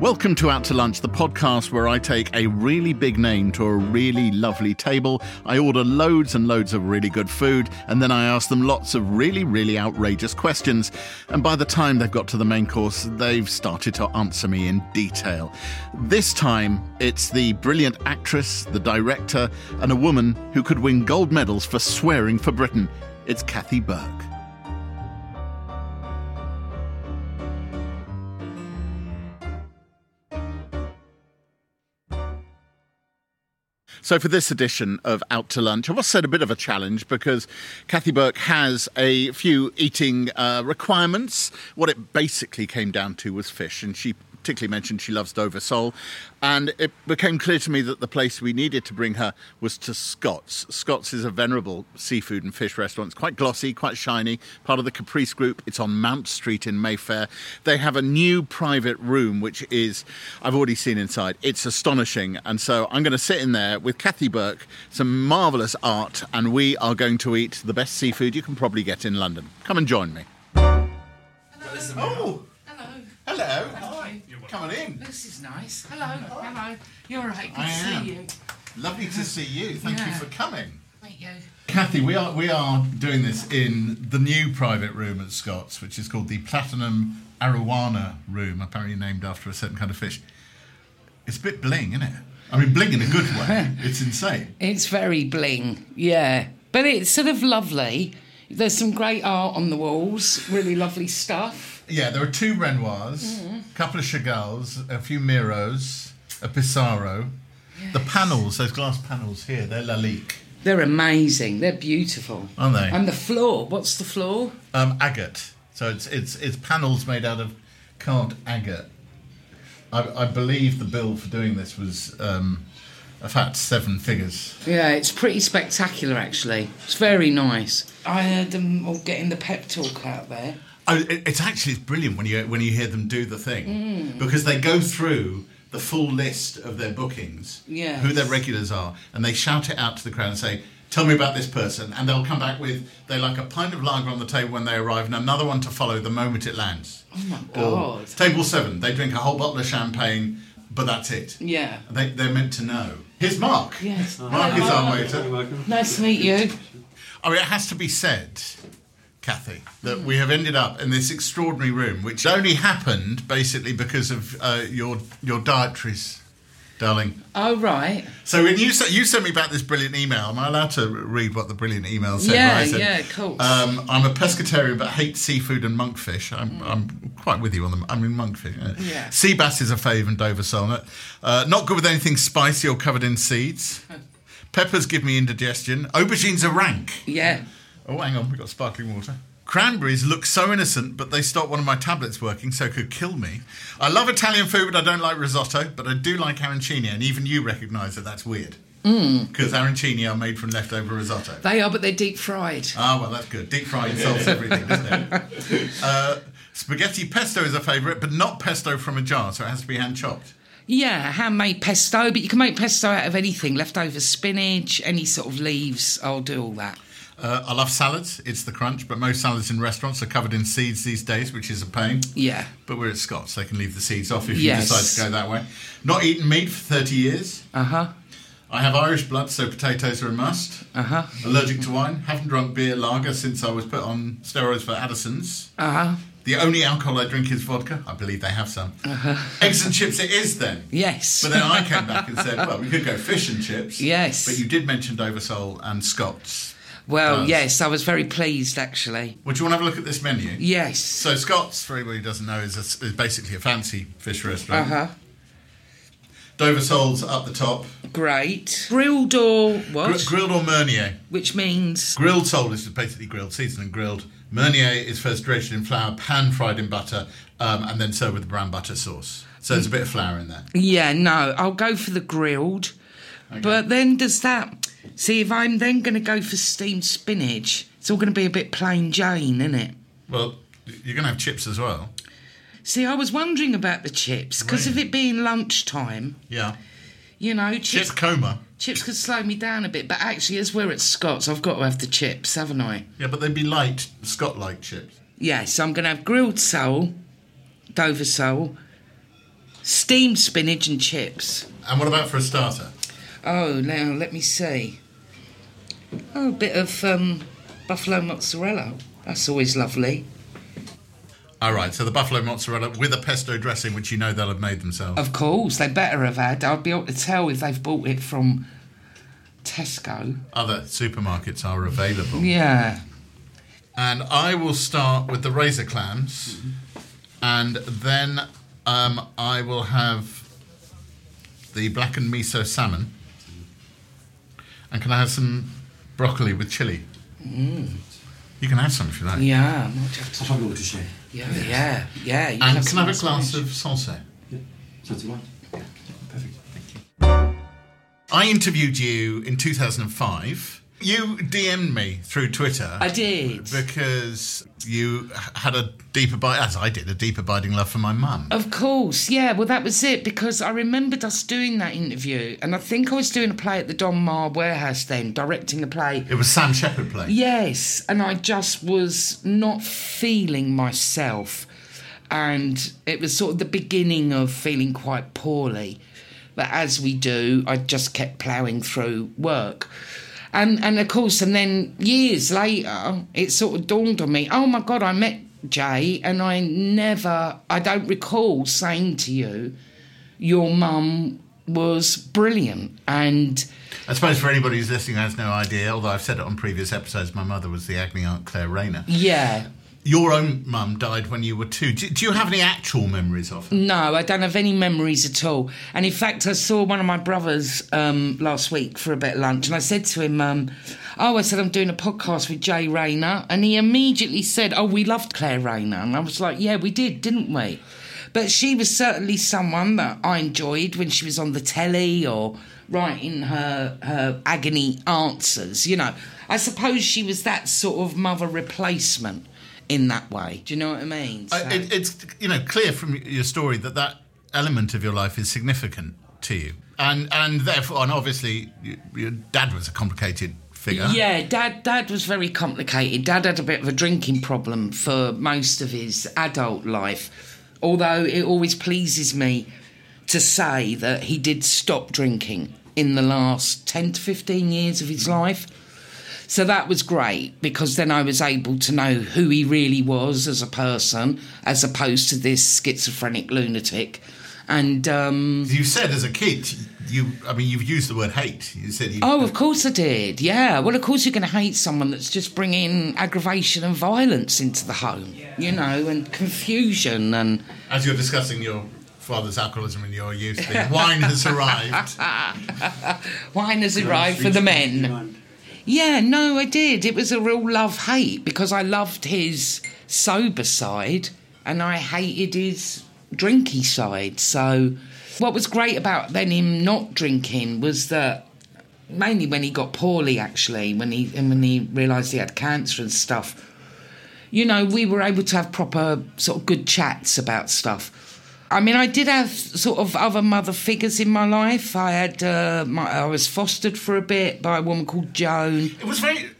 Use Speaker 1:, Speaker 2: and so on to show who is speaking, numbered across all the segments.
Speaker 1: Welcome to Out to Lunch, the podcast where I take a really big name to a really lovely table. I order loads and loads of really good food, and then I ask them lots of really, really outrageous questions. And by the time they've got to the main course, they've started to answer me in detail. This time, it's the brilliant actress, the director, and a woman who could win gold medals for swearing for Britain. It's Kathy Burke. So, for this edition of Out to Lunch, I was set a bit of a challenge because Kathy Burke has a few eating uh, requirements. What it basically came down to was fish, and she particularly mentioned she loves Dover sole. And it became clear to me that the place we needed to bring her was to Scott's. Scott's is a venerable seafood and fish restaurant. It's quite glossy, quite shiny, part of the Caprice Group. It's on Mount Street in Mayfair. They have a new private room, which is, I've already seen inside. It's astonishing. And so I'm going to sit in there with Kathy Burke, some marvellous art, and we are going to eat the best seafood you can probably get in London. Come and join me.
Speaker 2: Hello.
Speaker 1: Oh,
Speaker 2: Hello.
Speaker 1: hello. On in.
Speaker 2: This is nice. Hello. Hello. You're right. Good
Speaker 1: I
Speaker 2: to
Speaker 1: am.
Speaker 2: see you.
Speaker 1: Lovely to see you. Thank you for coming.
Speaker 2: Meet you.
Speaker 1: Kathy, we are we are doing this in the new private room at Scott's, which is called the Platinum Arowana Room, apparently named after a certain kind of fish. It's a bit bling, isn't it? I mean, bling in a good way. It's insane.
Speaker 2: It's very bling. Yeah. But it's sort of lovely. There's some great art on the walls. Really lovely stuff.
Speaker 1: Yeah, there are two Renoirs, a couple of Chagalls, a few Miros, a Pissarro. The panels, those glass panels here, they're Lalique,
Speaker 2: They're amazing. They're beautiful.
Speaker 1: aren't they?
Speaker 2: And the floor. What's the floor?
Speaker 1: Um, agate. So it's it's it's panels made out of carved agate. I, I believe the bill for doing this was um, a fat seven figures.
Speaker 2: Yeah, it's pretty spectacular actually. It's very nice. I heard them all getting the pep talk out there.
Speaker 1: Oh, it, it's actually it's brilliant when you when you hear them do the thing mm. because they go through the full list of their bookings,
Speaker 2: Yes.
Speaker 1: who their regulars are, and they shout it out to the crowd and say. Tell me about this person, and they'll come back with they like a pint of lager on the table when they arrive, and another one to follow the moment it lands.
Speaker 2: Oh my
Speaker 1: Or
Speaker 2: god.
Speaker 1: table seven, they drink a whole bottle of champagne, but that's it.
Speaker 2: Yeah.
Speaker 1: They, they're meant to know. Here's Mark.
Speaker 2: Yes.
Speaker 1: Mark is our waiter.
Speaker 2: Nice to meet you.
Speaker 1: I mean, it has to be said, Kathy, that we have ended up in this extraordinary room, which only happened basically because of uh, your your dietaries, darling.
Speaker 2: Oh right.
Speaker 1: So when you sent you sent me back this brilliant email, am I allowed to read what the brilliant email said?
Speaker 2: Yeah,
Speaker 1: said,
Speaker 2: yeah, of course.
Speaker 1: Um, I'm a pescatarian but hate seafood and monkfish. I'm, I'm quite with you on them. I mean monkfish.
Speaker 2: Yeah.
Speaker 1: Sea bass is a fave and Dover salmon. Uh, not good with anything spicy or covered in seeds. Peppers give me indigestion. Aubergines are rank.
Speaker 2: Yeah.
Speaker 1: Oh, hang on, we've got sparkling water. Cranberries look so innocent, but they stopped one of my tablets working, so it could kill me. I love Italian food, but I don't like risotto, but I do like arancini, and even you recognise that that's weird. Because arancini are made from leftover risotto.
Speaker 2: They are, but they're deep fried.
Speaker 1: Ah, well, that's good. Deep fried solves everything, doesn't it? Uh, spaghetti pesto is a favourite, but not pesto from a jar, so it has to be hand chopped.
Speaker 2: Yeah, handmade pesto, but you can make pesto out of anything leftover spinach, any sort of leaves. I'll do all that.
Speaker 1: Uh, I love salads. It's the crunch, but most salads in restaurants are covered in seeds these days, which is a pain.
Speaker 2: Yeah.
Speaker 1: But we're at Scott's. They can leave the seeds off if
Speaker 2: Yes.
Speaker 1: you decide to go that way. Not eaten meat for 30 years.
Speaker 2: Uh huh.
Speaker 1: I have Irish blood, so potatoes are a must.
Speaker 2: Uh huh.
Speaker 1: Allergic to wine. Haven't drunk beer lager since I was put on steroids for Addison's.
Speaker 2: Uh huh.
Speaker 1: The only alcohol I drink is vodka. I believe they have some. Eggs and chips it is then.
Speaker 2: Yes.
Speaker 1: But then I came back and said, well, we could go fish and chips.
Speaker 2: Yes.
Speaker 1: But you did mention Dover Sole and Scott's.
Speaker 2: well,
Speaker 1: does.
Speaker 2: yes, I was very pleased actually.
Speaker 1: Would you want to have a look at this menu?
Speaker 2: Yes.
Speaker 1: So Scott's, for anybody who doesn't know, is, a, is basically a fancy fish restaurant.
Speaker 2: Uh huh.
Speaker 1: Dover Sole's up the top.
Speaker 2: Great. Grilled or
Speaker 1: Gr-
Speaker 2: what?
Speaker 1: grilled or Meunier?
Speaker 2: Which means.
Speaker 1: Grilled sole is basically grilled, seasoned and grilled. Meunier is first dredged in flour, pan fried in butter, um, and then served with the brown butter sauce. So there's a bit of flour in there.
Speaker 2: Yeah, no, I'll go for the grilled. But then does that. See, if I'm then going to go for steamed spinach, it's all going to be a bit plain Jane, isn't it?
Speaker 1: Well, you're going to have chips as well.
Speaker 2: See, I was wondering about the chips because of it being lunchtime.
Speaker 1: Yeah.
Speaker 2: You know,
Speaker 1: Chip
Speaker 2: chips
Speaker 1: coma.
Speaker 2: Chips could slow me down a bit. But actually, as we're at Scott's, I've got to have the chips, haven't I?
Speaker 1: Yeah, but they'd be light, Scott-like chips.
Speaker 2: Yes, I'm going to have grilled sole, Dover sole, Steamed spinach and chips.
Speaker 1: And what about for a starter?
Speaker 2: Oh, now let me see. Oh, a bit of um, buffalo mozzarella. That's always lovely.
Speaker 1: All right, so the buffalo mozzarella with a pesto dressing, which you know they'll have made themselves.
Speaker 2: Of course, they better have had. I'll be able to tell if they've bought it from Tesco.
Speaker 1: Other supermarkets are available.
Speaker 2: Yeah.
Speaker 1: And I will start with the razor clams, and then um, I will have the blackened miso salmon. And can I have some broccoli with chili? You can have some if you like.
Speaker 2: Yeah, I might have to-
Speaker 3: I'll have a look to share.
Speaker 2: yeah, yeah, yeah.
Speaker 1: And
Speaker 2: have
Speaker 1: can I have a glass
Speaker 2: spinach.
Speaker 1: of salsa?
Speaker 3: Yeah. Sounds right. Yeah. Perfect.
Speaker 1: I interviewed you in 2005. You DM'd me through Twitter.
Speaker 2: I did.
Speaker 1: Because you had a deep abiding, as I did, a deep abiding love for my mum.
Speaker 2: Of course, yeah. Well, that was it because I remembered us doing that interview, and I think I was doing a play at the Donmar warehouse then, directing a play.
Speaker 1: It was Sam Shepard play.
Speaker 2: Yes, and I just was not feeling myself, and it was sort of the beginning of feeling quite poorly. But as we do, I just kept ploughing through work. And and of course, and then years later, it sort of dawned on me, oh my God, I met Jay, and I never, I don't recall saying to you, your mum was brilliant. And
Speaker 1: I suppose for anybody who's listening has no idea, although I've said it on previous episodes, my mother was the Agony Aunt Claire Rayner.
Speaker 2: yeah,
Speaker 1: Your own mum died when you were two. Do, do you have any actual memories of her?
Speaker 2: No, I don't have any memories at all. And in fact, I saw one of my brothers um, last week for a bit of lunch, and I said to him, um, "Oh, I said I'm doing a podcast with Jay Rayner," and he immediately said, "Oh, we loved Claire Rayner," and I was like, "Yeah, we did, didn't we?" But she was certainly someone that I enjoyed when she was on the telly or writing her her agony answers. You know, I suppose she was that sort of mother replacement in that way. Do you know what I mean?
Speaker 1: I, it, it's you know clear from your story that that element of your life is significant to you, and and therefore, and obviously, you, your dad was a complicated figure.
Speaker 2: Yeah, dad. Dad was very complicated. Dad had a bit of a drinking problem for most of his adult life. Although it always pleases me to say that he did stop drinking in the last ten to fifteen years of his life. So that was great because then I was able to know who he really was as a person, as opposed to this schizophrenic lunatic. And um,
Speaker 1: You said as a kid, you I mean, you've used the word hate. You said you,
Speaker 2: Oh, of course I did. Yeah. Well, of course you're going to hate someone that's just bringing aggravation and violence into the home, you know, and confusion and.
Speaker 1: as you're discussing your father's alcoholism and your youth, wine has arrived.
Speaker 2: Wine has arrived for the men. Yeah, no, I did. It was a real love hate because I loved his sober side and I hated his drinky side. So, what was great about then him not drinking was that mainly when he got poorly, actually, when he and when he realised he had cancer and stuff. You know, we were able to have proper sort of good chats about stuff. I mean, I did have sort of other mother figures in my life. I had, uh, my, I was fostered for a bit by a woman called Joan.
Speaker 1: It was very.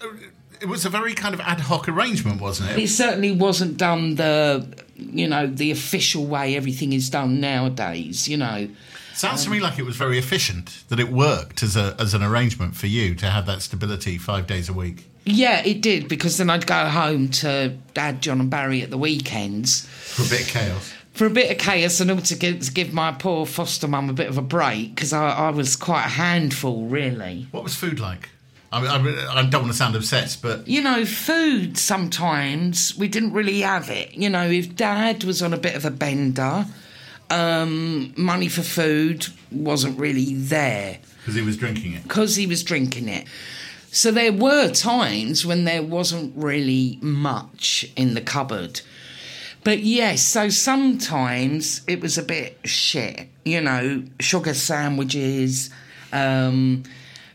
Speaker 1: It was a very kind of ad hoc arrangement, wasn't
Speaker 2: It
Speaker 1: it?
Speaker 2: certainly wasn't done the, you know, the official way everything is done nowadays. You know,
Speaker 1: Sounds to me like it was very efficient. That it worked as a as an arrangement for you to have that stability five days a week.
Speaker 2: yeah, it did because then I'd go home to Dad, John, and Barry at the weekends.
Speaker 1: For a bit of chaos.
Speaker 2: For a bit of chaos and also to give, to give my poor foster mum a bit of a break because I, I was quite a handful, really.
Speaker 1: What was food like? I, I, I don't want to sound obsessed, but
Speaker 2: You know, food sometimes we didn't really have it. You know, if dad was on a bit of a bender, um, money for food wasn't really there
Speaker 1: because he was drinking it.
Speaker 2: because he was drinking it. So there were times when there wasn't really much in the cupboard. But yes, so sometimes it was a bit shit, you know, sugar sandwiches, um,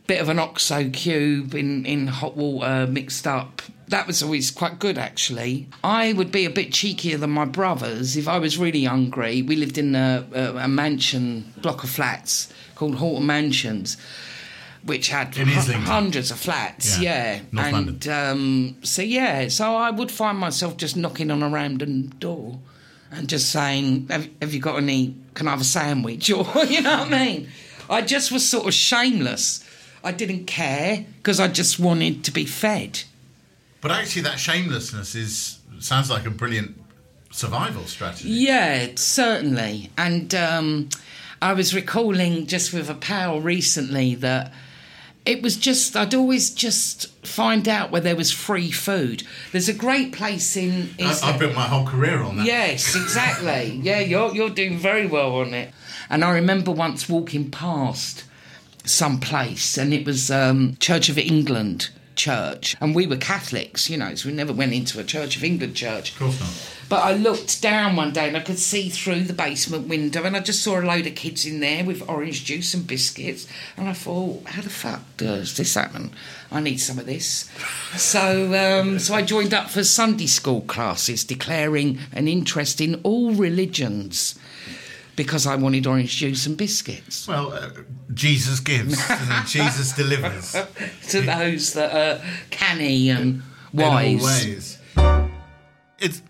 Speaker 2: bit of an oxo cube in, in hot water mixed up. That was always quite good, actually. I would be a bit cheekier than my brothers if I was really hungry. We lived in a, a, a mansion block of flats called Horton Mansions which had
Speaker 1: Islington.
Speaker 2: hundreds of flats,
Speaker 1: Yeah,
Speaker 2: yeah. And um, so yeah, so I would find myself just knocking on a random door and just saying, have, have you got any, can I have a sandwich? Or, you know what I mean? I just was sort of shameless. I didn't care because I just wanted to be fed.
Speaker 1: But actually, that shamelessness is sounds like a brilliant survival strategy.
Speaker 2: Yeah, certainly. And um, I was recalling just with a pal recently that it was just I'd always just find out where there was free food. There's a great place in.
Speaker 1: I, I built my whole career on that.
Speaker 2: Yes, exactly. yeah, you're you're doing very well on it. And I remember once walking past some place, and it was um, Church of England church, and we were Catholics, you know, so we never went into a Church of England church.
Speaker 1: Of course not.
Speaker 2: But I looked down one day and I could see through the basement window, and I just saw a load of kids in there with orange juice and biscuits. And I thought, how the fuck does this happen? I need some of this. So, um, so I joined up for Sunday school classes, declaring an interest in all religions because I wanted orange juice and biscuits.
Speaker 1: Well, uh, Jesus gives, and Jesus delivers.
Speaker 2: to those that are canny and
Speaker 1: In all
Speaker 2: wise.
Speaker 1: ways. It's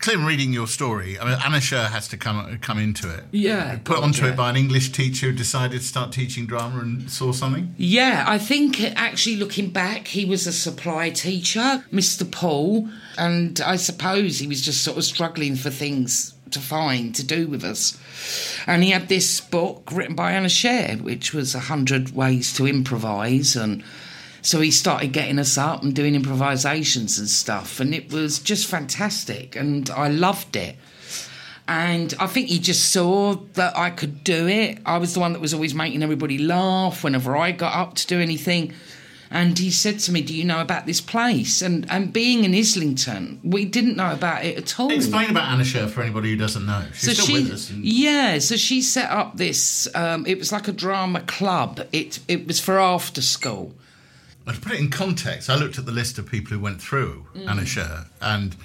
Speaker 1: Clem reading your story. I mean, Anna Scher has to come come into it.
Speaker 2: Yeah.
Speaker 1: Put onto
Speaker 2: Yeah.
Speaker 1: it by an English teacher who decided to start teaching drama and saw something.
Speaker 2: Yeah, I think actually looking back, he was a supply teacher, Mr. Paul, and I suppose he was just sort of struggling for things to find to do with us. And he had this book written by Anna Scher, which was a hundred ways to improvise, and so he started getting us up and doing improvisations and stuff, and it was just fantastic, and I loved it. And I think he just saw that I could do it. I was the one that was always making everybody laugh whenever I got up to do anything. And he said to me, Do you know about this place? And and being in Islington, we didn't know about it at all.
Speaker 1: Explain about Anna Scher for anybody who doesn't know. She's still
Speaker 2: she,
Speaker 1: with us. And
Speaker 2: yeah, so she set up this. Um, it was like a drama club. It it was for after school.
Speaker 1: But to put it in context, I looked at the list of people who went through
Speaker 2: Mm.
Speaker 1: Anna and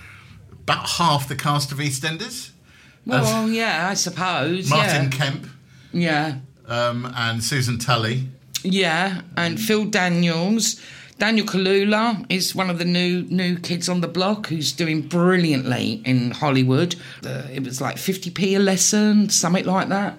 Speaker 1: about half the cast of EastEnders.
Speaker 2: Well, yeah, I suppose.
Speaker 1: Martin
Speaker 2: yeah.
Speaker 1: Kemp
Speaker 2: yeah,
Speaker 1: um, and Susan Tully.
Speaker 2: Yeah, and Phil Daniels. Daniel Kaluuya is one of the new new kids on the block who's doing brilliantly in Hollywood. Uh, it was like 50p a lesson, something like that.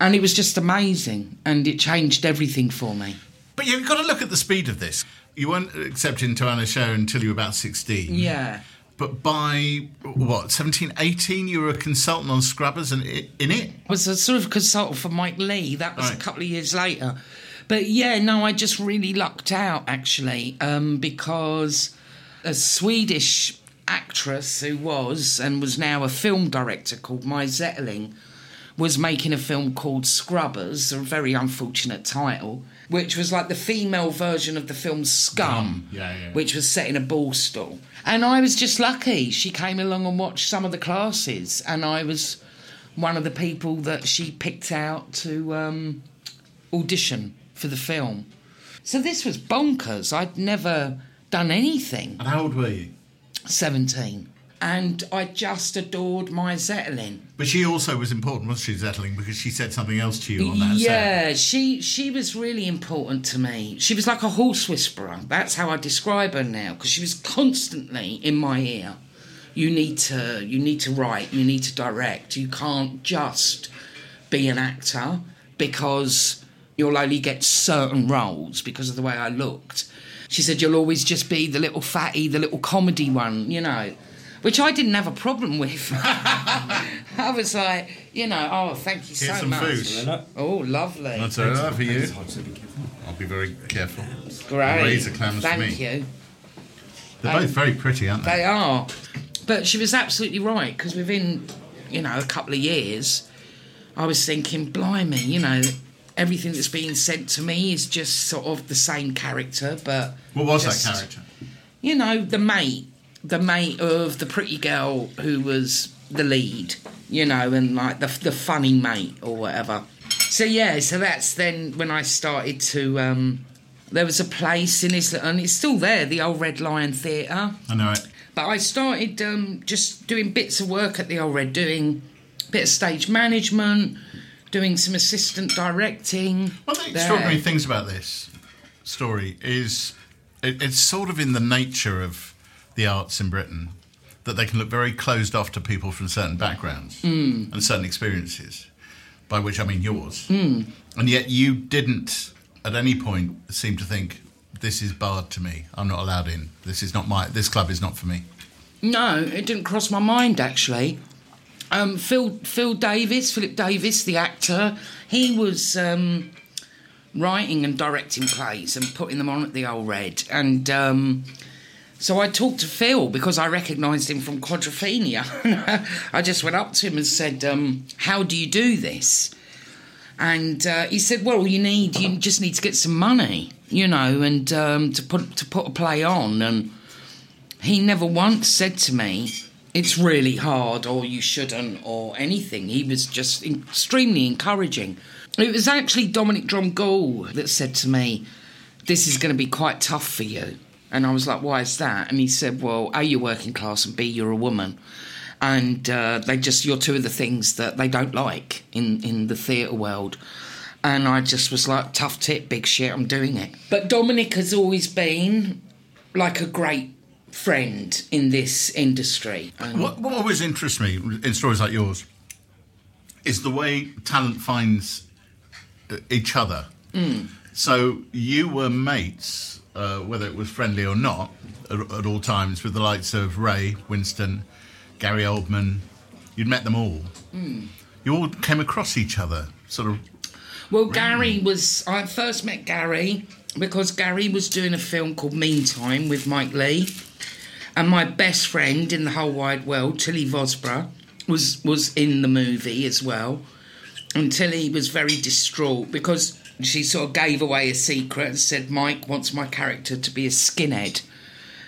Speaker 2: And it was just amazing, and it changed everything for me.
Speaker 1: But you've got to look at the speed of this. You weren't accepted into Anna Scher until you were about 16.
Speaker 2: Yeah.
Speaker 1: But by, what, 17, 18, you were a consultant on Scrubbers and in it?
Speaker 2: I was a sort of consultant for Mike Leigh. That was a couple of years later. But yeah, no, I just really lucked out actually um, because a Swedish actress who was and was now a film director called Mai Zetterling was making a film called Scrubbers, a very unfortunate title, which was like the female version of the film Scum,
Speaker 1: yeah, yeah.
Speaker 2: which was set in a Borstal. And I was just lucky. She came along and watched some of the classes, and I was one of the people that she picked out to um, audition for the film. So this was bonkers. I'd never done anything.
Speaker 1: And how old were you?
Speaker 2: 17. And I just adored Mai Zetterling.
Speaker 1: But she also was important, wasn't she, Zetterling, because she said something else to you on that set.
Speaker 2: Yeah, she she was really important to me. She was like a horse whisperer. That's how I describe her now because she was constantly in my ear. You need to you need to write, you need to direct. You can't just be an actor because you'll only get certain roles because of the way I looked. She said you'll always just be the little fatty, the little comedy one, you know. Which I didn't have a problem with. I was like, you know, oh, thank you
Speaker 1: Here's
Speaker 2: so
Speaker 1: some
Speaker 2: much.
Speaker 1: food.
Speaker 2: Oh, lovely.
Speaker 1: That's all right for you.
Speaker 3: It's hard to be careful.
Speaker 1: I'll be very careful.
Speaker 2: Great.
Speaker 1: Razor clams for
Speaker 2: Thank
Speaker 1: me.
Speaker 2: you.
Speaker 1: They're
Speaker 2: Um,
Speaker 1: both very pretty, aren't they?
Speaker 2: They are. But she was absolutely right because within, you know, a couple of years, I was thinking, blimey, you know, everything that's being sent to me is just sort of the same character, but.
Speaker 1: What was
Speaker 2: just-
Speaker 1: that character?
Speaker 2: You know, the mate. The mate of the pretty girl who was the lead, you know, and like the, the funny mate or whatever. So, yeah, so that's then when I started to. Um, there was a place in Islington, and it's still there, the old Red Lion Theatre.
Speaker 1: I know it.
Speaker 2: But I started um, just doing bits of work at the Old Red, doing a bit of stage management, doing some assistant directing.
Speaker 1: One of the extraordinary things about this story is it, it's sort of in the nature of the arts in Britain that they can look very closed off to people from certain backgrounds hmm. and certain experiences, by which I mean yours. Hmm. And yet you didn't at any point seem to think, this is barred to me. I'm not allowed in. This is not my. This club is not for me.
Speaker 2: No, it didn't cross my mind actually. Um, Phil Phil Davis, Philip Davis, the actor, he was um, writing and directing plays and putting them on at the Old Red, and um, so I talked to Phil because I recognised him from Quadrophenia. I just went up to him and said, um, "How do you do this?" And uh, he said, "Well, you need you just need to get some money, you know, and um, to put to put a play on." And he never once said to me, "It's really hard," or "You shouldn't," or anything. He was just extremely encouraging. It was actually Dominic Dromgoole that said to me, "This is going to be quite tough for you." And I was like, "Why is that?" And he said, "Well, a you're working class, and b you're a woman." and uh, they just you're two of the things that they don't like in in the theatre world and i just was like tough tip big shit i'm doing it but dominic has always been like a great friend in this industry and
Speaker 1: What, what always interests me in stories like yours is the way talent finds uh, each other. So you were mates, uh, whether it was friendly or not, at, at all times with the likes of Ray, Winstone, Gary Oldman. You'd met them all. You all came across each other, sort of.
Speaker 2: Well, Gary was. I first met Gary because Gary was doing a film called Meantime with Mike Leigh, and my best friend in the whole wide world, Tilly Vosburgh, was was in the movie as well. And Tilly was very distraught because she sort of gave away a secret and said Mike wants my character to be a skinhead.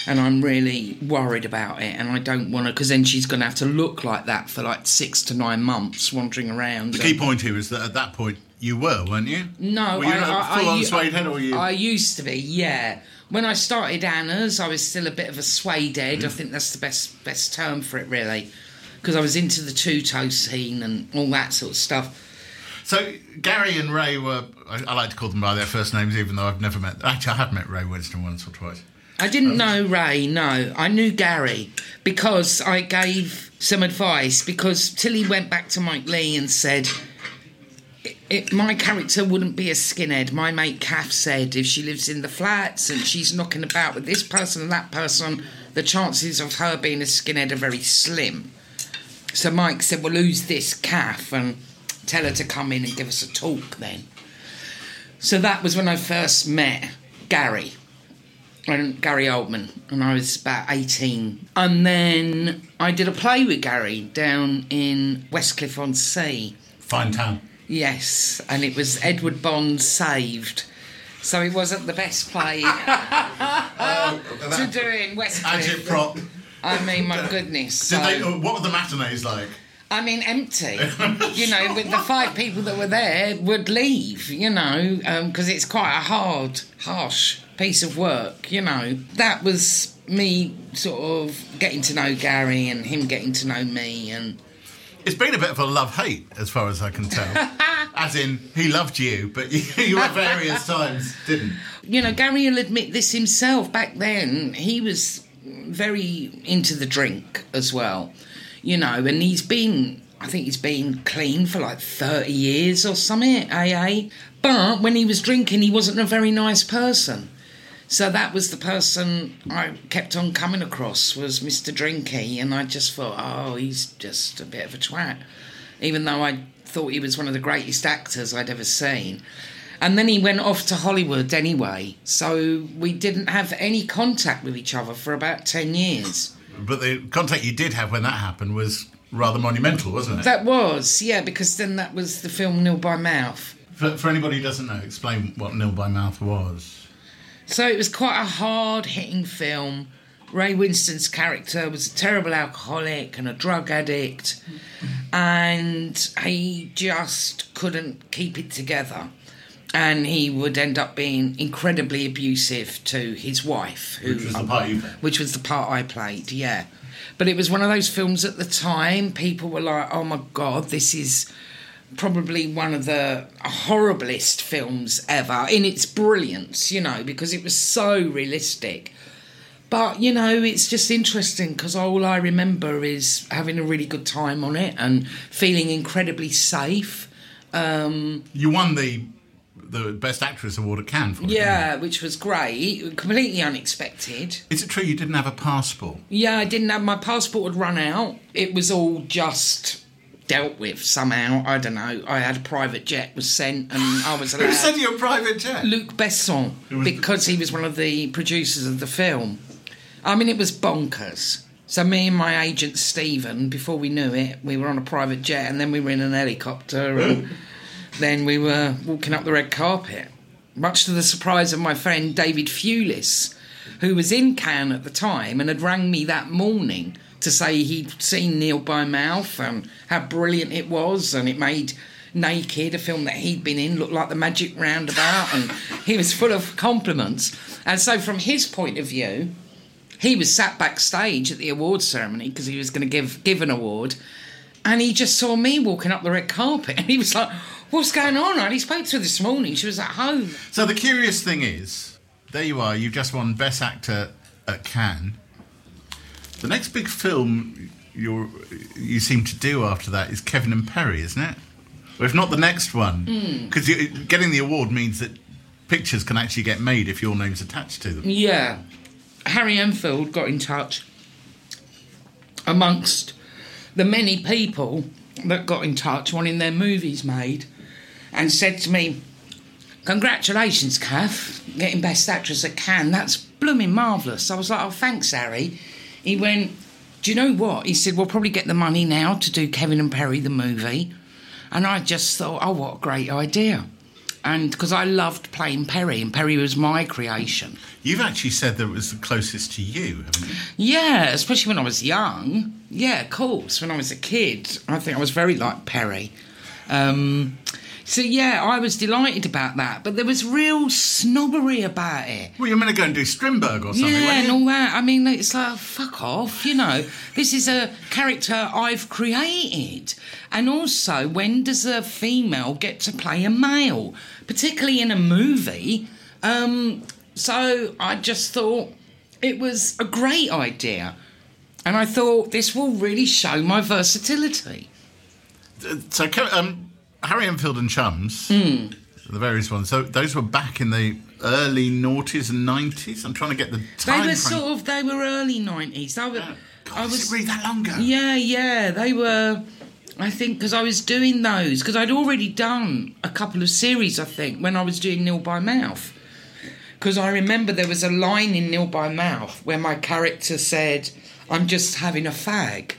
Speaker 2: And I'm really worried about it, and I don't want to, because then she's going to have to look like that for like six to nine months, wandering around.
Speaker 1: The key point here is that at that point you were, weren't you?
Speaker 2: No,
Speaker 1: Were you
Speaker 2: I,
Speaker 1: a
Speaker 2: I, I,
Speaker 1: suede head, or were you?
Speaker 2: I used to be, yeah. When I started Anna's, I was still a bit of a suede head. Mm-hmm. I think that's the best best term for it, really, because I was into the two tone scene and all that sort of stuff.
Speaker 1: So Gary and Ray were. I, I like to call them by their first names, even though I've never met. Actually, I have met Ray Winstone once or twice.
Speaker 2: I didn't um, know Ray, no. I knew Gary because I gave some advice because Tilly went back to Mike Leigh and said, it, my character wouldn't be a skinhead. My mate Kath said if she lives in the flats and she's knocking about with this person and that person, the chances of her being a skinhead are very slim. So Mike said, well, who's this Kath? And tell her to come in and give us a talk then. So that was when I first met Gary and Gary Oldman, and I was about 18. And then I did a play with Gary down in Westcliff on Sea.
Speaker 1: Fine town.
Speaker 2: Yes, and it was Edward Bond Saved. So it wasn't the best play to do in
Speaker 1: Agit
Speaker 2: Westcliff.
Speaker 1: prop.
Speaker 2: I mean, my goodness. So,
Speaker 1: they, uh, what were the matinees like?
Speaker 2: I mean, empty. you know, with the five people that were there would leave, you know, because it's quite a hard, harsh piece of work, you know. That was me sort of getting to know Gary and him getting to know me and
Speaker 1: It's been a bit of a love hate, as far as I can tell. as in, he loved you, but you, at various times didn't.
Speaker 2: you know, Gary will admit this himself. Back then, he was very into the drink as well, you know, and he's been, I think he's been clean for like 30 years or something, AA. But when he was drinking, he wasn't a very nice person. So that was the person I kept on coming across was Mr. Drinky, and I just thought, oh, he's just a bit of a twat, even though I thought he was one of the greatest actors I'd ever seen. And then he went off to Hollywood anyway, so we didn't have any contact with each other for about 10 years.
Speaker 1: But the contact you did have when that happened was rather monumental, wasn't it?
Speaker 2: That was, yeah, because then that was the film Nil by Mouth.
Speaker 1: For, for anybody who doesn't know, explain what Nil by Mouth was.
Speaker 2: So it was quite a hard hitting film. Ray Winstone's character was a terrible alcoholic and a drug addict, and he just couldn't keep it together. And he would end up being incredibly abusive to his wife, who
Speaker 1: Which was the part you played.
Speaker 2: which was the part I played, yeah. But it was one of those films at the time, people were like, oh my god, this is probably one of the horriblest films ever in its brilliance, you know, because it was so realistic. But you know, it's just interesting because all I remember is having a really good time on it and feeling incredibly safe. Um,
Speaker 1: You won the the Best Actress award at Cannes for it.
Speaker 2: yeah, which was great, completely unexpected.
Speaker 1: Is it true you didn't have a passport?
Speaker 2: Yeah, I didn't have my passport had run out. It was all just dealt with somehow. I don't know. I had a private jet was sent and I was allowed.
Speaker 1: Who sent you a private jet?
Speaker 2: Luc Besson because he was one of the producers of the film. I mean, it was bonkers. So me and my agent Stephen, before we knew it, we were on a private jet, and then we were in an helicopter, and then we were walking up the red carpet. Much to the surprise of my friend David Thewlis, who was in Cannes at the time and had rang me that morning to say he'd seen Nil by Mouth and how brilliant it was, and it made Naked, a film that he'd been in, look like the Magic Roundabout, and he was full of compliments. And so, from his point of view, he was sat backstage at the awards ceremony because he was going to give give an award, and he just saw me walking up the red carpet, and he was like, "What's going on?" And he spoke to her this morning. She was at home.
Speaker 1: So the curious thing is, there you are. You've just won Best Actor at Cannes. The next big film you you seem to do after that is Kevin and Perry, isn't it? Or if not the next one, hmm. because getting the award means that pictures can actually get made if your name's attached to them.
Speaker 2: Yeah, Harry Enfield got in touch amongst the many people that got in touch wanting their movies made, and said to me, Congratulations, Kath, getting Best Actress at Cannes. That's blooming marvellous. I was like, Oh, thanks, Harry. He went, Do you know what? He said, We'll probably get the money now to do Kevin and Perry, the movie. And I just thought, Oh, what a great idea. And because I loved playing Perry, and Perry was my creation.
Speaker 1: You've actually said that it was the closest to you, haven't you?
Speaker 2: Yeah, especially when I was young. Yeah, of course. When I was a kid, I think I was very like Perry. Um, so yeah, I was delighted about that. But there was real snobbery about it.
Speaker 1: Well, you're going to go and do Strindberg or something,
Speaker 2: Yeah, and all that. I mean, it's like, fuck off, you know. This is a character I've created. And also, when does a female get to play a male? Particularly in a movie. Um, so I just thought it was a great idea. And I thought this will really show my versatility.
Speaker 1: So, um, Harry Enfield and Chums,
Speaker 2: Hmm.
Speaker 1: the various ones. So those were back in the early noughties and nineties. I'm trying to get the time.
Speaker 2: They were
Speaker 1: frame.
Speaker 2: sort of, they were early 90s. They were,
Speaker 1: God,
Speaker 2: I was
Speaker 1: it really that long ago?
Speaker 2: Yeah, yeah, they were. I think because I was doing those because I'd already done a couple of series. I think when I was doing Nil by Mouth, because I remember there was a line in Nil by Mouth where my character said, "I'm just having a fag."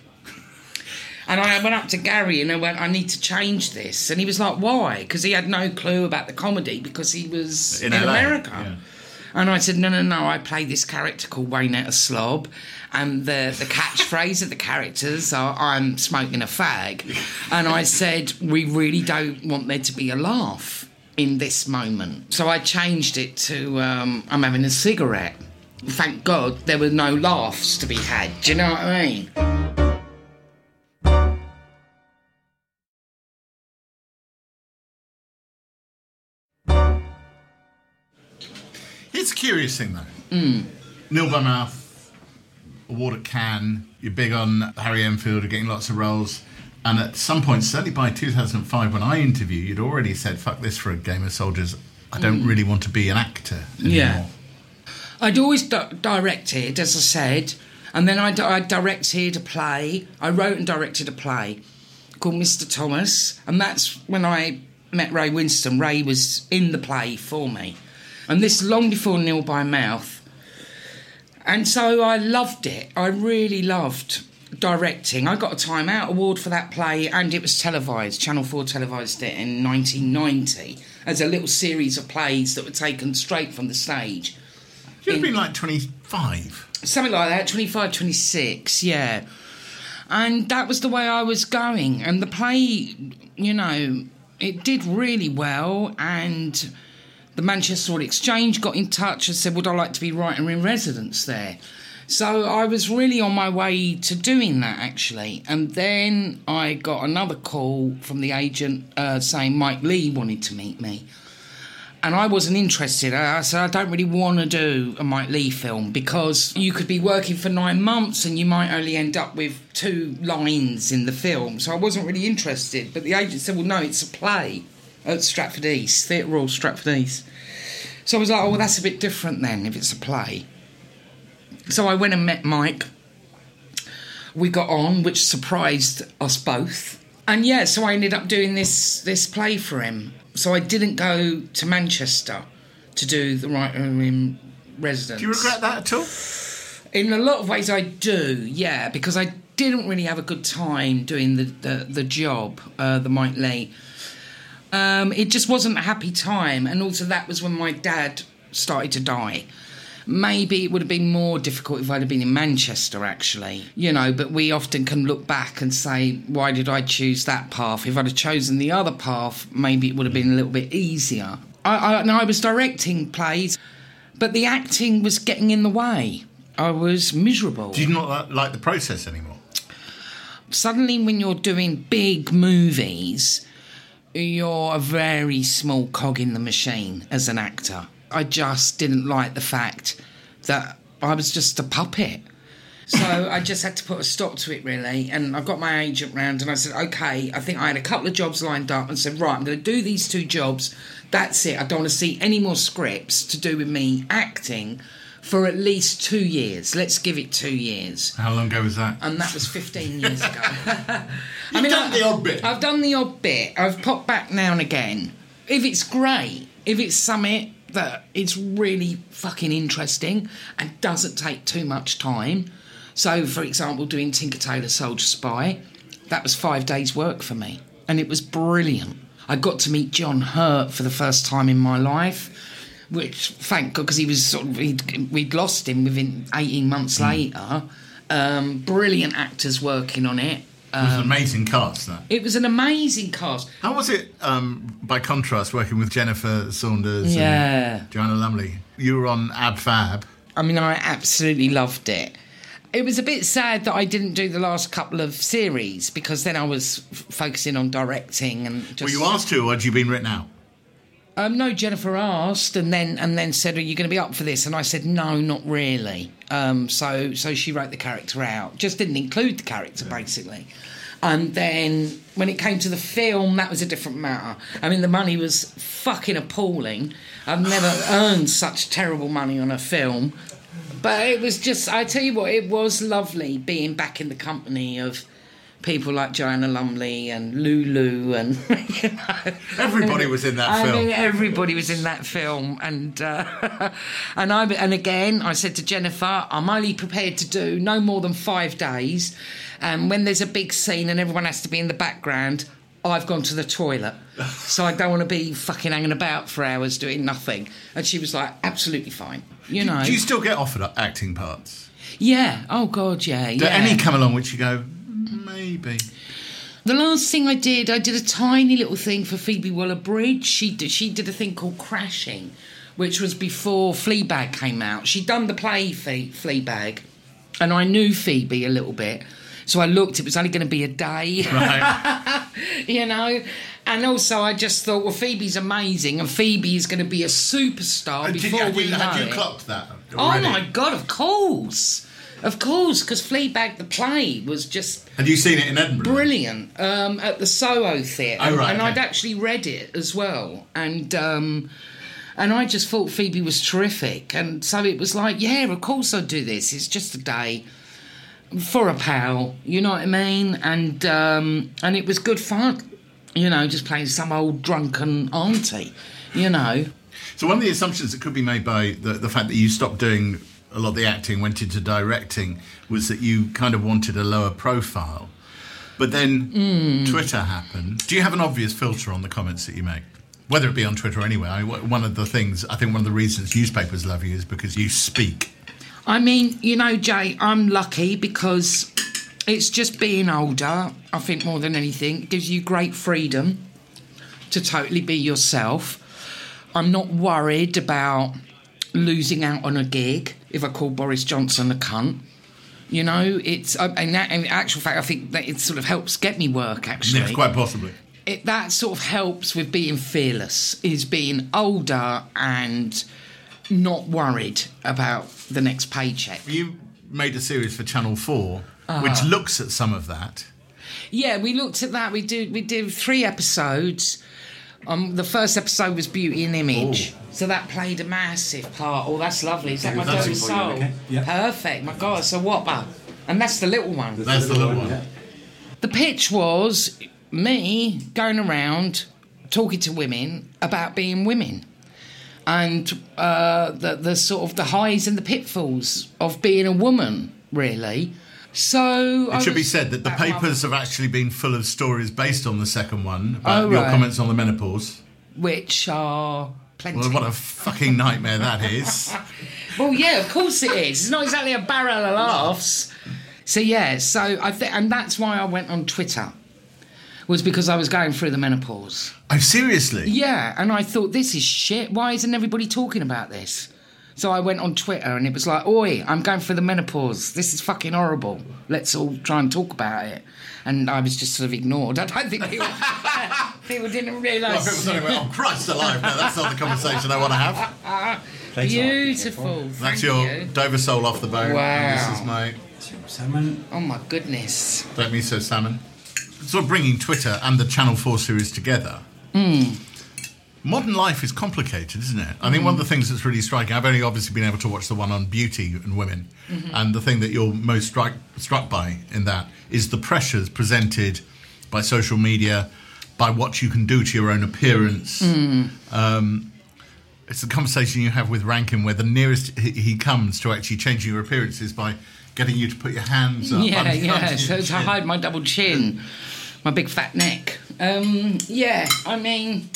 Speaker 2: And I went up to Gary and I went, I need to change this. And he was like, why? Because he had no clue about the comedy because he was
Speaker 1: In
Speaker 2: in, America.
Speaker 1: yeah.
Speaker 2: And I said, no, no, no, I play this character called Waynetta Slob. And the, the catchphrase of the characters are, I'm smoking a fag. And I said, we really don't want there to be a laugh in this moment. So I changed it to, um, I'm having a cigarette. Thank God there were no laughs to be had. Do you know what I mean?
Speaker 1: Curious thing, though.
Speaker 2: Mm.
Speaker 1: Nil by Mouth, award at Cannes. You're big on Harry Enfield, you're getting lots of roles. And at some point, certainly by 2005, when I interviewed, you'd already said, fuck this for a game of soldiers. I don't really want to be an actor anymore.
Speaker 2: Mm. Yeah. I'd always di- directed, as I said, and then I directed a play. I wrote and directed a play called Mr. Thomas, and that's when I met Ray Winstone. Ray was in the play for me, and this long before Nil by Mouth. And so I loved it. I really loved directing. I got a Time Out award for that play, and it was televised. Channel 4 televised it in 1990 as a little series of plays that were taken straight from the stage.
Speaker 1: You'd
Speaker 2: have
Speaker 1: been like 25.
Speaker 2: Something like that, 25, 26, yeah. And that was the way I was going. And the play, you know, it did really well. And the Manchester Exchange got in touch and said, Would I like to be writer in residence there? So I was really on my way to doing that actually. And then I got another call from the agent uh, saying Mike Leigh wanted to meet me. and I wasn't interested. I said, I don't really want to do a Mike Leigh film because you could be working for nine months and you might only end up with two lines in the film. So I wasn't really interested. But the agent said, well, no, it's a play at Stratford East, Theatre Royal Stratford East. So I was like, oh, well, that's a bit different then if it's a play. So I went and met Mike. We got on, which surprised us both. And yeah, so I ended up doing this this play for him. So I didn't go to Manchester to do the right in residence.
Speaker 1: Do you regret that at all?
Speaker 2: In a lot of ways, I do. Yeah, because I didn't really have a good time doing the the, the job, uh, the Mike Leigh. Um, it just wasn't a happy time, and also that was when my dad started to die. Maybe it would have been more difficult if I'd have been in Manchester, actually. You know, but we often can look back and say, why did I choose that path? If I'd have chosen the other path, maybe it would have been a little bit easier. I, I, and I was directing plays, but the acting was getting in the way. I was miserable.
Speaker 1: Do you not like the process anymore?
Speaker 2: Suddenly, when you're doing big movies, you're a very small cog in the machine as an actor. I just didn't like the fact that I was just a puppet. So I just had to put a stop to it, really. And I got my agent round and I said, okay, I think I had a couple of jobs lined up and said, right, I'm going to do these two jobs. That's it. I don't want to see any more scripts to do with me acting for at least two years. Let's give it two years.
Speaker 1: How long ago was that?
Speaker 2: And that was 15 years ago.
Speaker 1: You've done the odd bit.
Speaker 2: I've done the odd bit. I've popped back now and again. If it's great, if it's something that it's really fucking interesting and doesn't take too much time. So, for example, doing Tinker Tailor Soldier Spy, that was five days' work for me, and it was brilliant. I got to meet John Hurt for the first time in my life, which thank God because he was sort of we'd, we'd lost him within eighteen months later. Um, brilliant actors working on it.
Speaker 1: It was an amazing cast, that.
Speaker 2: It was an amazing cast.
Speaker 1: How was it, um, by contrast, working with Jennifer Saunders
Speaker 2: Yeah.
Speaker 1: and Joanna Lumley? You were on Ab Fab.
Speaker 2: I mean, I absolutely loved it. It was a bit sad that I didn't do the last couple of series because then I was f- focusing on directing and just.
Speaker 1: Were you asked to, or had you been written out?
Speaker 2: Um, no, Jennifer asked and then and then said, "Are you going to be up for this?" And I said, "No, not really." Um, so so she wrote the character out, just didn't include the character basically. And then when it came to the film, that was a different matter. I mean, the money was fucking appalling. I've never earned such terrible money on a film. But it was just, I tell you what, it was lovely being back in the company of people like Joanna Lumley and Lulu and, you know.
Speaker 1: Everybody was in that
Speaker 2: I
Speaker 1: film.
Speaker 2: mean, everybody was in that film, and uh, and I and again, I said to Jennifer, I'm only prepared to do no more than five days, and when there's a big scene and everyone has to be in the background. I've gone to the toilet, so I don't want to be fucking hanging about for hours doing nothing. And she was like, absolutely fine. You know.
Speaker 1: Do you still get offered acting parts?
Speaker 2: yeah. Oh God. Yeah.
Speaker 1: Do
Speaker 2: yeah.
Speaker 1: any come along which you go, maybe?
Speaker 2: The last thing I did, I did a tiny little thing for Phoebe Waller-Bridge. She did, she did a thing called Crashing, which was before Fleabag came out. She'd done the play Fle- Fleabag, and I knew Phoebe a little bit. So I looked, it was only going to be a day,
Speaker 1: Right.
Speaker 2: you know. And also, I just thought, well, Phoebe's amazing, and Phoebe is going to be a superstar
Speaker 1: Did you,
Speaker 2: before
Speaker 1: had
Speaker 2: we
Speaker 1: you,
Speaker 2: know
Speaker 1: had you
Speaker 2: it.
Speaker 1: clocked that?
Speaker 2: Oh my god! Of course, of course, because Fleabag the play was just
Speaker 1: Had you seen it in Edinburgh?
Speaker 2: brilliant um, at the Soho Theatre,
Speaker 1: Oh, right,
Speaker 2: and
Speaker 1: okay.
Speaker 2: I'd actually read it as well, and um, and I just thought Phoebe was terrific, and so it was like, yeah, of course I'd do this. It's just a day for a pal, you know what I mean, and um, and it was good fun, you know, just playing some old drunken auntie, you know.
Speaker 1: So one of the assumptions that could be made by the, the fact that you stopped doing a lot of the acting, went into directing, was that you kind of wanted a lower profile. But then
Speaker 2: Hmm.
Speaker 1: Twitter happened. Do you have an obvious filter on the comments that you make? Whether it be on Twitter or anywhere. I, one of the things, I think one of the reasons newspapers love you is because you speak.
Speaker 2: I mean, you know, Jay, I'm lucky because it's just being older, I think, more than anything. It gives you great freedom to totally be yourself. I'm not worried about losing out on a gig if I call Boris Johnson a cunt. You know, it's, uh, in, that, in actual fact, I think that it sort of helps get me work, actually.
Speaker 1: Yes, quite possibly.
Speaker 2: it, that sort of helps with being fearless, is being older and not worried about the next paycheck.
Speaker 1: You made a series for Channel 4 which looks at some of that.
Speaker 2: Yeah, we looked at that. We did we did three episodes. Um, the first episode was beauty and image, so that played a massive part. Oh, that's lovely. Is that my
Speaker 3: That's
Speaker 2: dirty
Speaker 3: it for you,
Speaker 2: sole?
Speaker 3: okay? Yeah.
Speaker 2: Perfect. My God, so what, whopper, and that's the little one.
Speaker 1: That's the little one.
Speaker 3: yeah.
Speaker 2: The pitch was me going around talking to women about being women and uh, the, the sort of the highs and the pitfalls of being a woman, really. So
Speaker 1: It should be said that the papers have actually been full of stories based on the second one about
Speaker 2: Oh,
Speaker 1: your
Speaker 2: right.
Speaker 1: comments on the menopause.
Speaker 2: which are plenty.
Speaker 1: Well, what a fucking nightmare that is.
Speaker 2: Well, yeah, of course it is. It's not exactly a barrel of laughs. So yeah, so I think, and that's why I went on Twitter, was because I was going through the menopause.
Speaker 1: Oh, seriously?
Speaker 2: Yeah, and I thought this is shit. Why isn't everybody talking about this? So I went on Twitter and it was like, "Oi, I'm going for the menopause. This is fucking horrible. Let's all try and talk about it." And I was just sort of ignored. I don't think people, people didn't
Speaker 1: Well,
Speaker 2: realise.
Speaker 1: people suddenly went, oh, Christ alive, no, that's not the conversation I want to have.
Speaker 2: Beautiful.
Speaker 1: That's your
Speaker 2: you.
Speaker 1: Dover sole off the bone.
Speaker 2: Wow.
Speaker 1: And this is my
Speaker 3: Salmon.
Speaker 2: Oh my goodness.
Speaker 1: Don't Me So Salmon. Sort of bringing Twitter and the Channel 4 series together. Hmm. Modern life is complicated, isn't it? I think one of the things that's really striking, I've only obviously been able to watch the one on beauty and women, and the thing that you're most struck, struck by in that is the pressures presented by social media, by what you can do to your own appearance. Um, it's the conversation you have with Rankin where the nearest he, he comes to actually changing your appearance is by getting you to put your hands up.
Speaker 2: Yeah, yeah. So to hide my double chin, my big fat neck. Um, yeah, I mean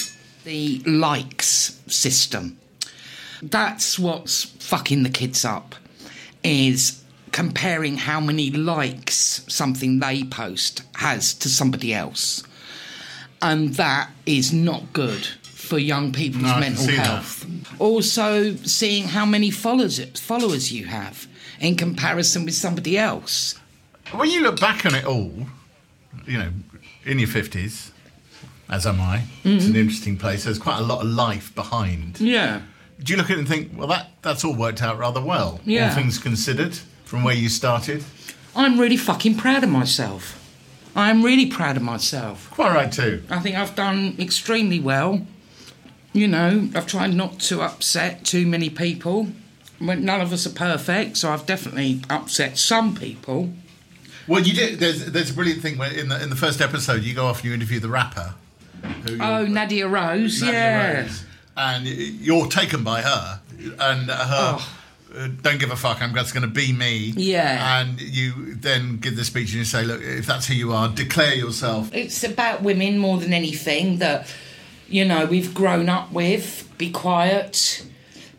Speaker 2: the likes system. That's what's fucking the kids up. Is comparing how many likes something they post has to somebody else, and that is not good for young people's
Speaker 1: No,
Speaker 2: mental
Speaker 1: see that.
Speaker 2: health. Also, seeing how many followers followers you have in comparison with somebody else.
Speaker 1: When you look back on it all, you know, in your fifties, as am I, it's
Speaker 2: Mm-hmm.
Speaker 1: an interesting place. There's quite a lot of life behind.
Speaker 2: Yeah.
Speaker 1: Do you look at it and think, well, that that's all worked out rather well,
Speaker 2: Yeah.
Speaker 1: all things considered, from where you started?
Speaker 2: I'm really fucking proud of myself. I'm really proud of myself.
Speaker 1: Quite right too.
Speaker 2: I think I've done extremely well. You know, I've tried not to upset too many people. None of us are perfect, so I've definitely upset some people.
Speaker 1: Well, you did. There's there's a brilliant thing where in the in the first episode you go off and you interview the rapper. Who
Speaker 2: Oh, Nadia Rose,
Speaker 1: Nadia
Speaker 2: yeah.
Speaker 1: Rose, and you're taken by her, and her. Uh, don't give a fuck. I'm just going to be me.
Speaker 2: Oh. Yeah.
Speaker 1: And you then give the speech and you say, "Look, if that's who you are, declare yourself."
Speaker 2: It's about women more than anything that, you know, we've grown up with. Be quiet,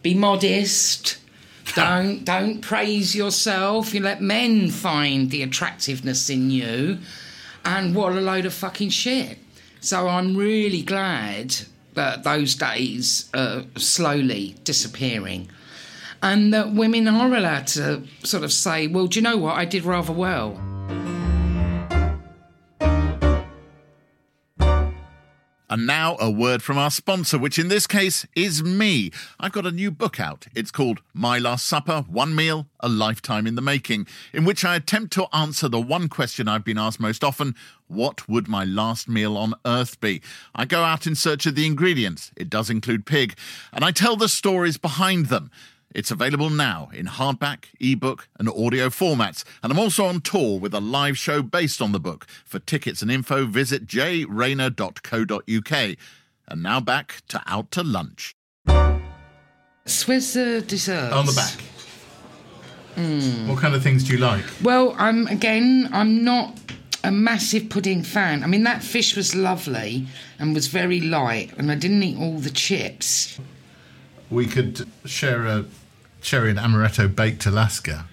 Speaker 2: be modest. Don't don't praise yourself. You let men find the attractiveness in you, and what a load of fucking shit. So I'm really glad that those days are slowly disappearing, and that women are allowed to sort of say, "Well, do you know what? I did rather well."
Speaker 1: And now a word from our sponsor, which in this case is me. I've got a new book out. It's called My Last Supper One Meal, A Lifetime in the Making, in which I attempt to answer the one question I've been asked most often What would my last meal on earth be? I go out in search of the ingredients. It does include pig. And I tell the stories behind them. It's available now in hardback, ebook, and audio formats. And I'm also on tour with a live show based on the book. For tickets and info, visit jrayner.co.uk. And now back to Out to Lunch.
Speaker 2: Swiss uh, Where's the dessert?
Speaker 1: On the back. What kind of things do you like?
Speaker 2: Well, I'm again. I'm not a massive pudding fan. I mean, that fish was lovely and was very light, and I didn't eat all the chips.
Speaker 1: We could share a cherry and amaretto baked Alaska.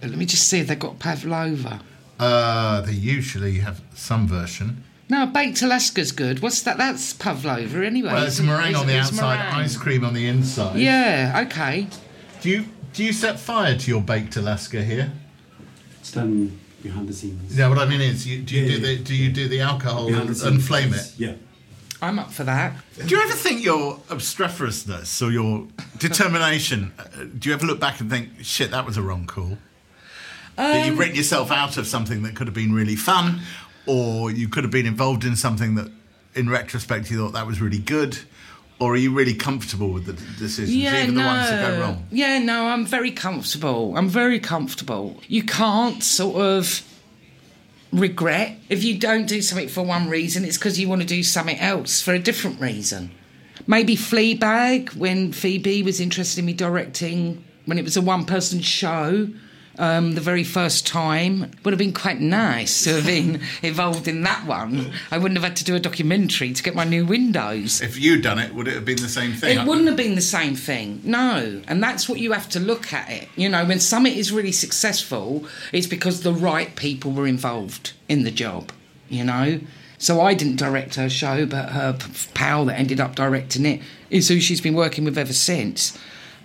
Speaker 2: Let me just see if they've got pavlova.
Speaker 1: Uh, they usually have some version.
Speaker 2: No, baked Alaska's good. What's that? That's pavlova anyway.
Speaker 1: Well, it's
Speaker 2: isn't it?
Speaker 1: meringue on the outside,
Speaker 2: meringue.
Speaker 1: ice cream on the inside.
Speaker 2: Yeah. Okay.
Speaker 1: Do you do you set fire to your baked Alaska here?
Speaker 3: It's done behind the scenes.
Speaker 1: Yeah, what I mean is, you, do you
Speaker 3: Yeah,
Speaker 1: do
Speaker 3: yeah.
Speaker 1: the do you do the alcohol
Speaker 3: Behind
Speaker 1: and,
Speaker 3: the
Speaker 1: and flame it?
Speaker 3: Yeah.
Speaker 2: I'm up for that.
Speaker 1: Do you ever think your obstreperousness or your determination? uh, do you ever look back and think, "Shit, that was a wrong call"? that you've written yourself out of something that could have been really fun, or you could have been involved in something that, in retrospect, you thought that was really good, or are you really comfortable with the decisions, even the ones that go wrong?
Speaker 2: Yeah, no, I'm very comfortable. I'm very comfortable. You can't sort of regret if you don't do something for one reason. It's because you want to do something else for a different reason. Maybe Fleabag when Phoebe was interested in me directing when it was a one-person show. Um, the very first time would have been quite nice to have been involved in that one. I wouldn't have had to do a documentary to get my new windows.
Speaker 1: If you'd done it, would it have been the same thing?
Speaker 2: It wouldn't have been the same thing, no. And that's what you have to look at it. You know, when something is really successful, it's because the right people were involved in the job, you know? So I didn't direct her show, but her pal that ended up directing it is who she's been working with ever since.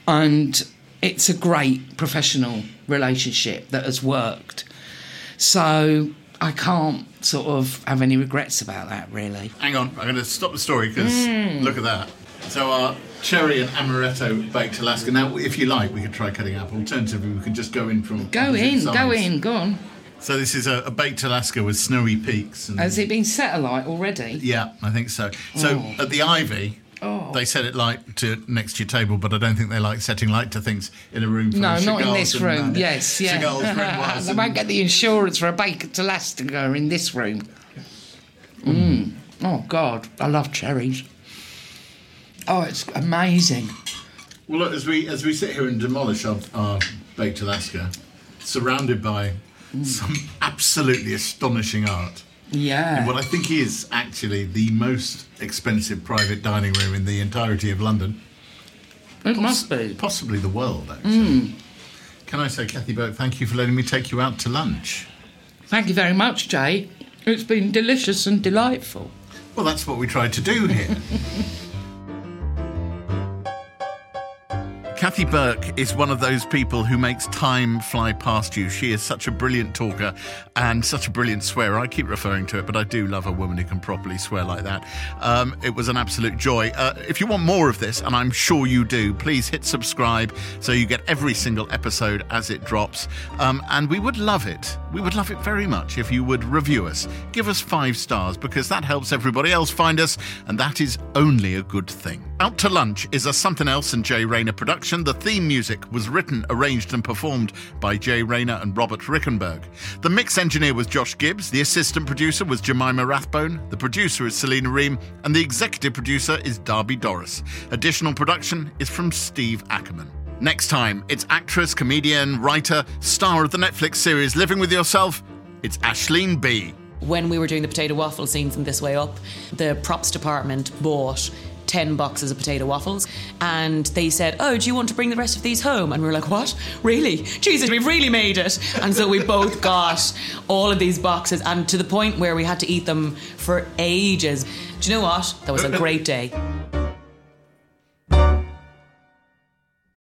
Speaker 2: And it's a great professional relationship that has worked. So I can't sort of have any regrets about that, really.
Speaker 1: Hang on, I'm going to stop the story because
Speaker 2: Hmm.
Speaker 1: look at that. So our cherry and amaretto baked Alaska. Now, if you like, we could try cutting up. Alternatively, we could just go in from
Speaker 2: Go in, go in, go on.
Speaker 1: So this is a, a baked Alaska with snowy peaks. And,
Speaker 2: Has it been satellite already?
Speaker 1: yeah, I think so. So
Speaker 2: Oh.
Speaker 1: at the Ivy, they set it light to next to your table, but I don't think they like setting light to things in a room.
Speaker 2: No, not in this
Speaker 1: and,
Speaker 2: room.
Speaker 1: uh,
Speaker 2: yes, yeah.
Speaker 1: Cigars, Renoirs,
Speaker 2: they
Speaker 1: and-
Speaker 2: won't get the insurance for a baked Alaska in this room. Mm. Oh God, I love cherries. Oh, it's amazing.
Speaker 1: Well, look, as we as we sit here and demolish our, our baked Alaska, surrounded by
Speaker 2: Mm.
Speaker 1: some absolutely astonishing art.
Speaker 2: Yeah.
Speaker 1: What I think is actually the most expensive private dining room in the entirety of London,
Speaker 2: it must be.
Speaker 1: possibly the world. Actually,
Speaker 2: Mm.
Speaker 1: can I say, Kathy Burke, thank you for letting me take you out to lunch.
Speaker 2: Thank you very much, Jay. It's been delicious and delightful.
Speaker 1: Well, that's what we tried to do here. Kathy Burke is one of those people who makes time fly past you. She is such a brilliant talker and such a brilliant swearer. I keep referring to it, but I do love a woman who can properly swear like that. Um, it was an absolute joy. Uh, if you want more of this, and I'm sure you do, please hit subscribe so you get every single episode as it drops. Um, and we would love it. We would love it very much if you would review us. Give us five stars because that helps everybody else find us, and that is only a good thing. Out to Lunch is a Somethin' Else and Jay Rayner production. The theme music was written, arranged, and performed by Jay Rayner and Robert Rickenberg. The mix engineer was Josh Gibbs. The assistant producer was Jemima Rathbone. The producer is Selena Ream. And the executive producer is Darby Doris. Additional production is from Steve Ackerman. Next time, it's actress, comedian, writer, star of the Netflix series Living with Yourself. It's Aisling Bea.
Speaker 4: When we were doing the potato waffle scenes in This Way Up, the props department bought 10 boxes of potato waffles and they said, Oh, do you want to bring the rest of these home? And we were like, What? Really? Jesus, we've really made it. And so we both got all of these boxes and to the point where we had to eat them for ages. Do you know what? That was a great day.